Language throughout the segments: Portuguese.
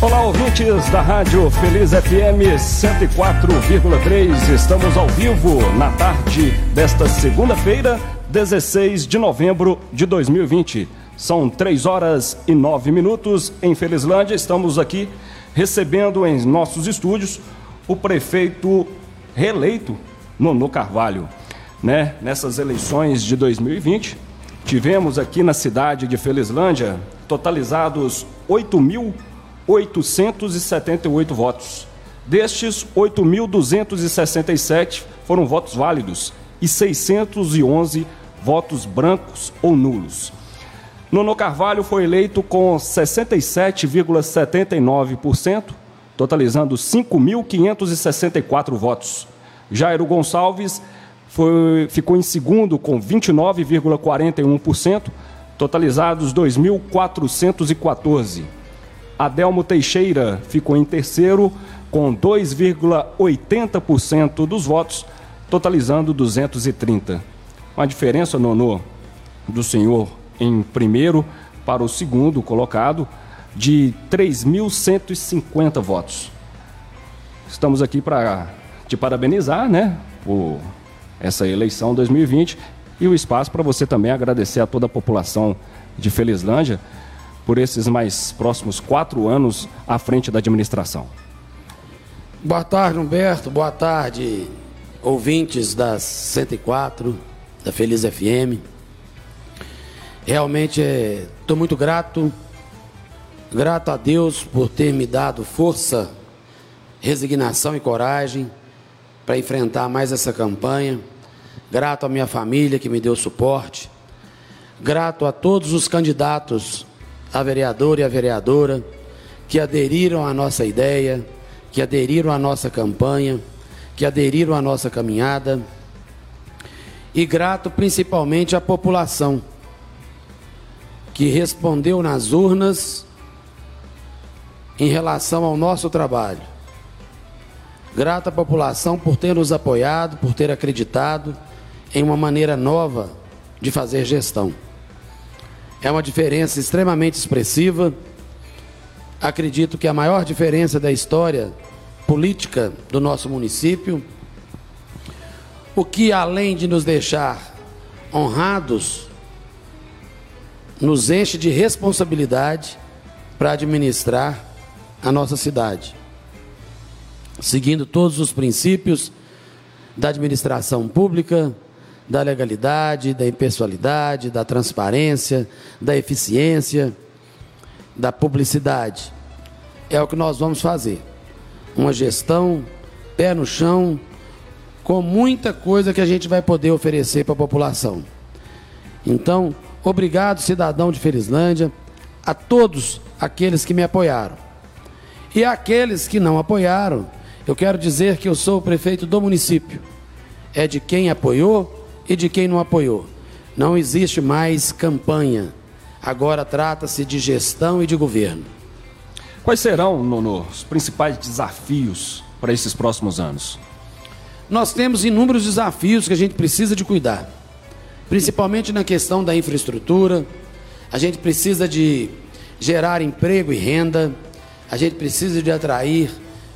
Olá, ouvintes da Rádio Feliz FM 104,3. Estamos ao vivo na tarde desta segunda-feira, 16 de novembro de 2020. São 3 horas e 9 minutos em Felizlândia. Estamos aqui recebendo em nossos estúdios o prefeito reeleito, Nono Carvalho. Né? Nessas eleições de 2020, tivemos aqui na cidade de Felizlândia totalizados 8.878 votos. Destes, 8.267 foram votos válidos e 611 votos brancos ou nulos. Nono Carvalho foi eleito com 67,79%, totalizando 5.564 votos. Jairo Gonçalves foi, ficou em segundo com 29,41%, totalizados 2.414. Adelmo Teixeira ficou em terceiro com 2,80% dos votos, totalizando 230. Uma diferença, Nono, do senhor em primeiro para o segundo colocado de 3.150 votos. Estamos aqui para te parabenizar, né, por essa eleição 2020 e o espaço para você também agradecer a toda a população de Felizlândia por esses mais próximos quatro anos à frente da administração. Boa tarde, Humberto. Boa tarde, ouvintes das 104, da Feliz FM. Realmente estou é, muito grato, grato a Deus por ter me dado força, resignação e coragem para enfrentar mais essa campanha. Grato à minha família que me deu suporte. Grato a todos os candidatos a vereador e a vereadora que aderiram à nossa ideia, que aderiram à nossa campanha, que aderiram à nossa caminhada. E grato principalmente à população que respondeu nas urnas em relação ao nosso trabalho. Grato à população por ter nos apoiado, por ter acreditado em uma maneira nova de fazer gestão. É uma diferença extremamente expressiva. Acredito que a maior diferença da história política do nosso município, o que além de nos deixar honrados nos enche de responsabilidade para administrar a nossa cidade, seguindo todos os princípios da administração pública, da legalidade, da impessoalidade, da transparência, da eficiência, da publicidade. É o que nós vamos fazer. Uma gestão pé no chão, com muita coisa que a gente vai poder oferecer para a população. Então, Obrigado, cidadão de Felizlândia, a todos aqueles que me apoiaram. E aqueles que não apoiaram, eu quero dizer que eu sou o prefeito do município. É de quem apoiou e de quem não apoiou. Não existe mais campanha. Agora trata-se de gestão e de governo. Quais serão, Nono, os principais desafios para esses próximos anos? Nós temos inúmeros desafios que a gente precisa de cuidar principalmente na questão da infraestrutura. A gente precisa de gerar emprego e renda, a gente precisa de atrair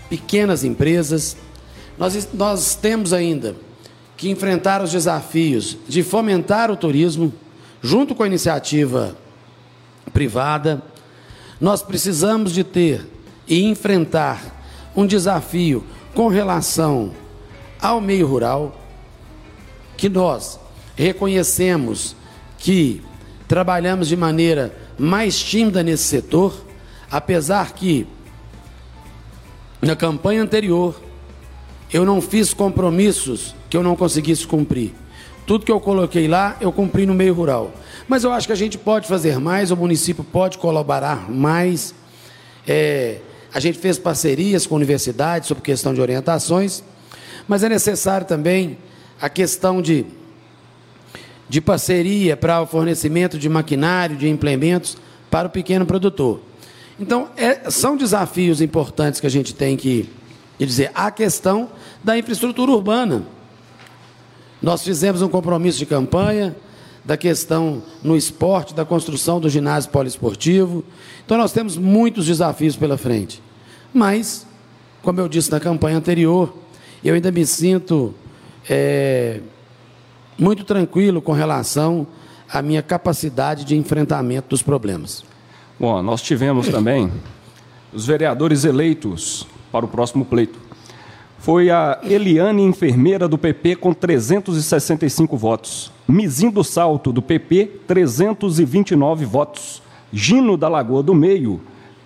pequenas empresas. Nós, nós temos ainda que enfrentar os desafios de fomentar o turismo, junto com a iniciativa privada. Nós precisamos de ter e enfrentar um desafio com relação ao meio rural, que nós reconhecemos que trabalhamos de maneira mais tímida nesse setor, apesar que na campanha anterior eu não fiz compromissos que eu não conseguisse cumprir. Tudo que eu coloquei lá, eu cumpri no meio rural. Mas eu acho que a gente pode fazer mais, o município pode colaborar mais. É, a gente fez parcerias com universidades sobre questão de orientações, mas é necessário também a questão de de parceria para o fornecimento de maquinário, de implementos para o pequeno produtor. Então, é, são desafios importantes que a gente tem que, que dizer. A questão da infraestrutura urbana. Nós fizemos um compromisso de campanha da questão no esporte, da construção do ginásio poliesportivo. Então nós temos muitos desafios pela frente. Mas, como eu disse na campanha anterior, eu ainda me sinto é, muito tranquilo com relação à minha capacidade de enfrentamento dos problemas. Bom, nós tivemos também os vereadores eleitos para o próximo pleito. Foi a Eliane, enfermeira do PP, com 365 votos. Mizim do Salto, do PP, 329 votos. Gino da Lagoa do Meio,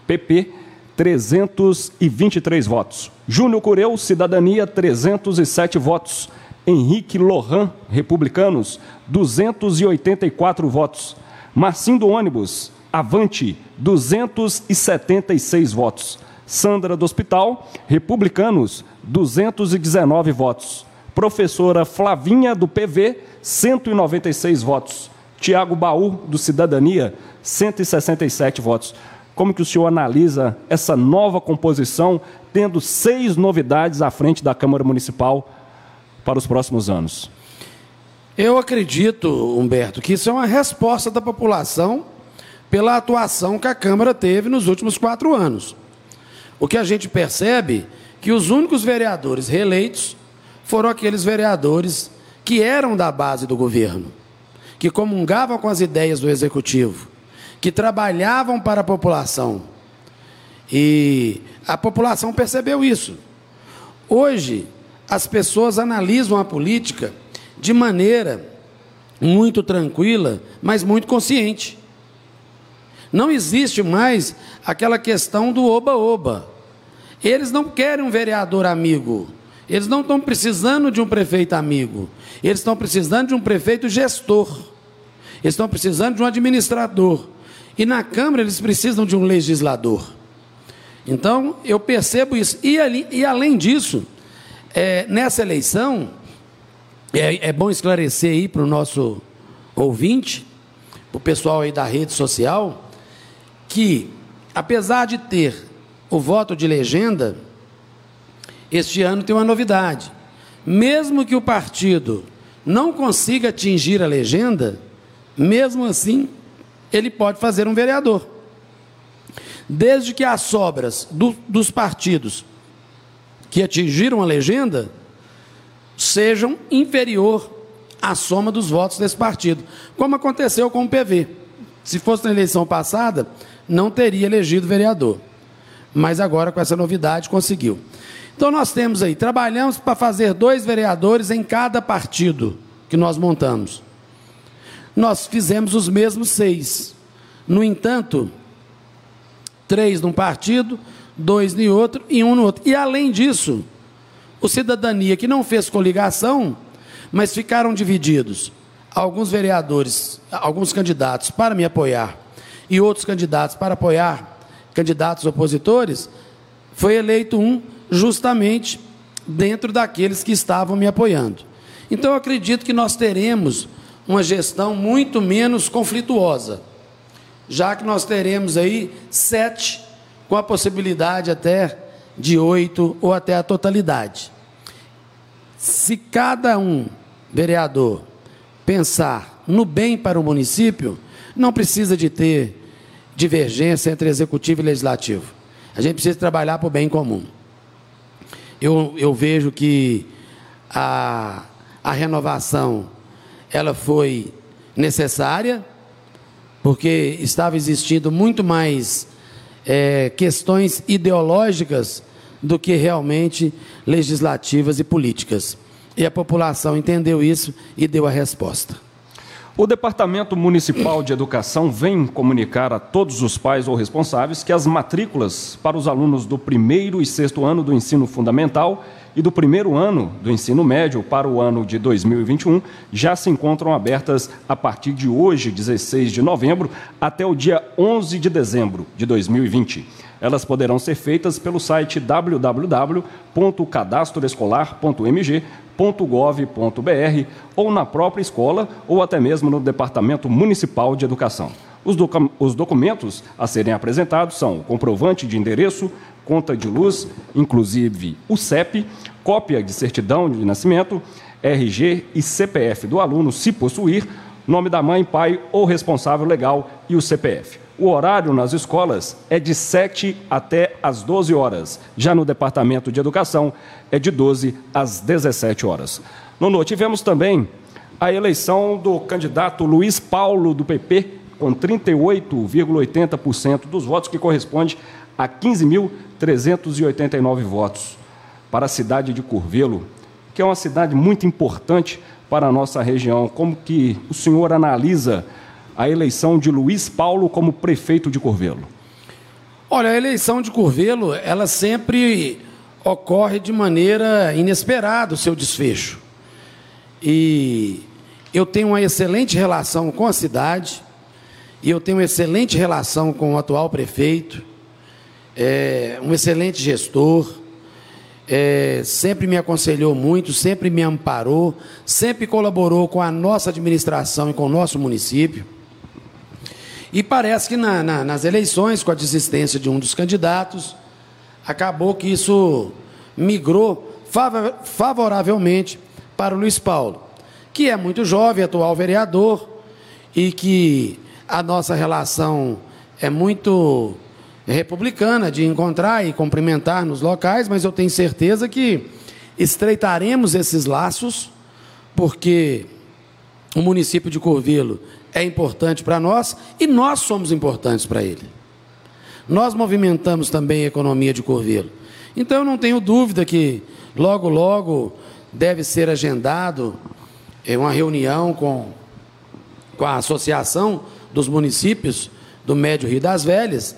PP, 323 votos. Júnior Cureu, Cidadania, 307 votos. Henrique Lohan, Republicanos, 284 votos. Marcinho do Ônibus, Avante, 276 votos. Sandra do Hospital, Republicanos, 219 votos. Professora Flavinha do PV, 196 votos. Tiago Baú do Cidadania, 167 votos. Como que o senhor analisa essa nova composição, tendo seis novidades à frente da Câmara Municipal para os próximos anos? Eu acredito, Humberto, que isso é uma resposta da população pela atuação que a Câmara teve nos últimos quatro anos. O que a gente percebe que os únicos vereadores reeleitos foram aqueles vereadores que eram da base do governo, que comungavam com as ideias do executivo, que trabalhavam para a população. E a população percebeu isso. Hoje, as pessoas analisam a política de maneira muito tranquila, mas muito consciente. Não existe mais aquela questão do oba-oba. Eles não querem um vereador amigo. Eles não estão precisando de um prefeito amigo. Eles estão precisando de um prefeito gestor. Eles estão precisando de um administrador. E na Câmara eles precisam de um legislador. Então, eu percebo isso. E, ali, e além disso, é, nessa eleição, é, é bom esclarecer aí para o nosso ouvinte, para o pessoal aí da rede social, que, apesar de ter o voto de legenda, este ano tem uma novidade. Mesmo que o partido não consiga atingir a legenda, mesmo assim, ele pode fazer um vereador. Desde que as sobras do, dos partidos que atingiram a legenda sejam inferior à soma dos votos desse partido, como aconteceu com o PV. Se fosse na eleição passada, não teria elegido vereador. Mas agora, com essa novidade, conseguiu. Então, nós temos aí, trabalhamos para fazer dois vereadores em cada partido que nós montamos. Nós fizemos os mesmos seis. No entanto, três num partido, dois em outro e um no outro. E além disso, o cidadania que não fez coligação, mas ficaram divididos. Alguns vereadores, alguns candidatos para me apoiar e outros candidatos para apoiar candidatos opositores, foi eleito um justamente dentro daqueles que estavam me apoiando. Então eu acredito que nós teremos uma gestão muito menos conflituosa, já que nós teremos aí sete, com a possibilidade até de oito ou até a totalidade. Se cada um vereador pensar no bem para o município, não precisa de ter divergência entre executivo e legislativo. A gente precisa trabalhar para o bem comum. Eu, eu vejo que a, a renovação ela foi necessária, porque estava existindo muito mais é, questões ideológicas do que realmente legislativas e políticas. E a população entendeu isso e deu a resposta. O Departamento Municipal de Educação vem comunicar a todos os pais ou responsáveis que as matrículas para os alunos do primeiro e sexto ano do ensino fundamental e do primeiro ano do ensino médio para o ano de 2021 já se encontram abertas a partir de hoje, 16 de novembro, até o dia 11 de dezembro de 2020. Elas poderão ser feitas pelo site www.cadastroescolar.mg.gov.br ou na própria escola ou até mesmo no Departamento Municipal de Educação. Os, docu os documentos a serem apresentados são comprovante de endereço, conta de luz, inclusive o CEP, cópia de certidão de nascimento, RG e CPF do aluno, se possuir, nome da mãe, pai ou responsável legal e o CPF. O horário nas escolas é de 7 até às 12 horas. Já no Departamento de Educação é de 12 às 17 horas. Nono, tivemos também a eleição do candidato Luiz Paulo do PP com 38,80% dos votos, que corresponde a 15.389 votos para a cidade de Curvelo, que é uma cidade muito importante para a nossa região. Como que o senhor analisa a eleição de Luiz Paulo como prefeito de Curvelo? Olha, a eleição de Curvelo, ela sempre ocorre de maneira inesperada o seu desfecho. E eu tenho uma excelente relação com a cidade, e eu tenho uma excelente relação com o atual prefeito, é, um excelente gestor, é, sempre me aconselhou muito, sempre me amparou, sempre colaborou com a nossa administração e com o nosso município. E parece que na, na, nas eleições, com a desistência de um dos candidatos, acabou que isso migrou favoravelmente para o Luiz Paulo, que é muito jovem, atual vereador, e que a nossa relação é muito republicana de encontrar e cumprimentar nos locais, mas eu tenho certeza que estreitaremos esses laços, porque o município de Corvilo é importante para nós e nós somos importantes para ele. Nós movimentamos também a economia de Corvelo. Então eu não tenho dúvida que logo, logo deve ser agendado é, uma reunião com, com a Associação dos Municípios do Médio Rio das Velhas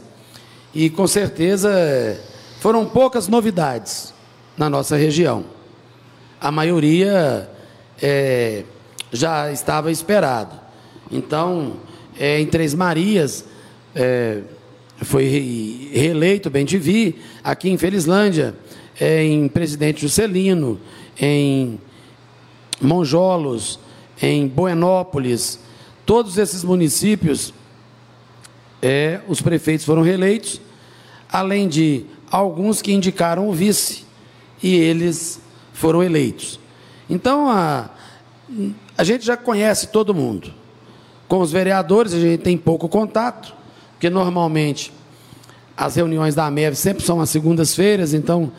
e com certeza foram poucas novidades na nossa região. A maioria é, já estava esperado. Então, é, em Três Marias, é, foi reeleito bem te vi, aqui em Felizlândia, é, em Presidente Juscelino, em Monjolos, em Buenópolis, todos esses municípios, é, os prefeitos foram reeleitos, além de alguns que indicaram o vice, e eles foram eleitos. Então, a, a gente já conhece todo mundo. Com os vereadores, a gente tem pouco contato, porque normalmente as reuniões da MEV sempre são às segundas-feiras, então,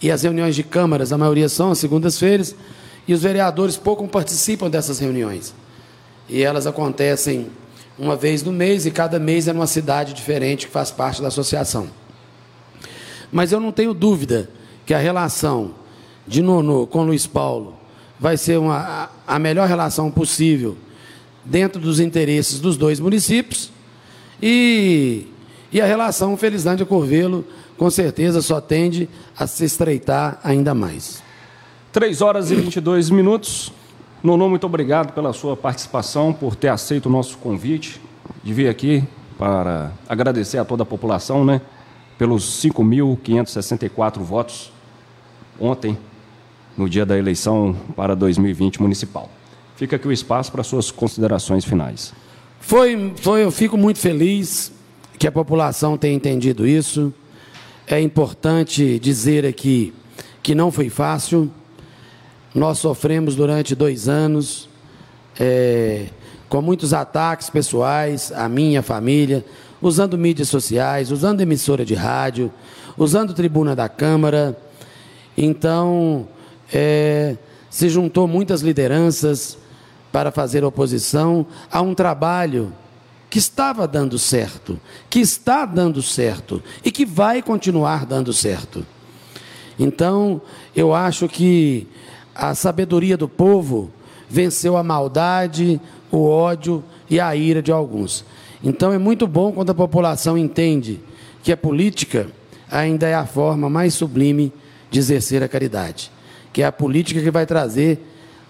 e as reuniões de câmaras, a maioria são às segundas-feiras, e os vereadores pouco participam dessas reuniões. E elas acontecem uma vez no mês, e cada mês é numa cidade diferente que faz parte da associação. Mas eu não tenho dúvida que a relação de Nono com Luiz Paulo vai ser uma, a melhor relação possível dentro dos interesses dos dois municípios. E, e a relação Felizlândia-Corvelo, com certeza, só tende a se estreitar ainda mais. 3 horas e 22 minutos. Nono, muito obrigado pela sua participação, por ter aceito o nosso convite de vir aqui para agradecer a toda a população, né, pelos 5.564 votos ontem, no dia da eleição para 2020 municipal. Fica aqui o espaço para suas considerações finais. Foi, foi, eu fico muito feliz que a população tenha entendido isso. É importante dizer aqui que não foi fácil. Nós sofremos durante dois anos é, com muitos ataques pessoais, a minha família, usando mídias sociais, usando emissora de rádio, usando tribuna da Câmara. Então, é, se juntou muitas lideranças, para fazer oposição a um trabalho que estava dando certo, que está dando certo e que vai continuar dando certo. Então, eu acho que a sabedoria do povo venceu a maldade, o ódio e a ira de alguns. Então, é muito bom quando a população entende que a política ainda é a forma mais sublime de exercer a caridade, que é a política que vai trazer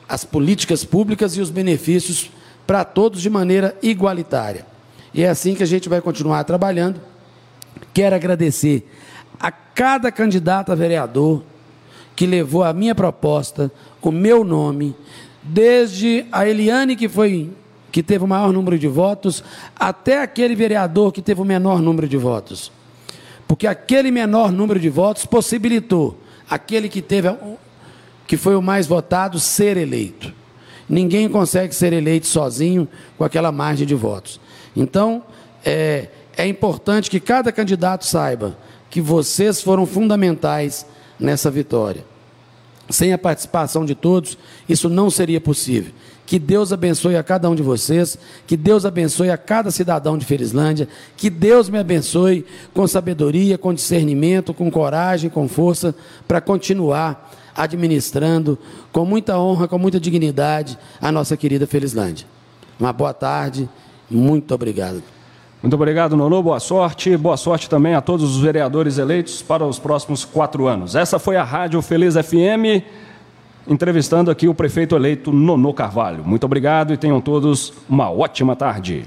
as políticas públicas e os benefícios para todos de maneira igualitária. E é assim que a gente vai continuar trabalhando. Quero agradecer a cada candidato a vereador que levou a minha proposta, o meu nome, desde a Eliane que foi que teve o maior número de votos, até aquele vereador que teve o menor número de votos. Porque aquele menor número de votos possibilitou aquele que teve que foi o mais votado, ser eleito. Ninguém consegue ser eleito sozinho com aquela margem de votos. Então, é, é importante que cada candidato saiba que vocês foram fundamentais nessa vitória. Sem a participação de todos, isso não seria possível. Que Deus abençoe a cada um de vocês, que Deus abençoe a cada cidadão de Felizlândia, que Deus me abençoe com sabedoria, com discernimento, com coragem, com força, para continuar administrando com muita honra, com muita dignidade a nossa querida Felizlândia. Uma boa tarde, muito obrigado. Muito obrigado, Nono. Boa sorte. Boa sorte também a todos os vereadores eleitos para os próximos quatro anos. Essa foi a Rádio Feliz FM entrevistando aqui o prefeito eleito Nono Carvalho. Muito obrigado e tenham todos uma ótima tarde.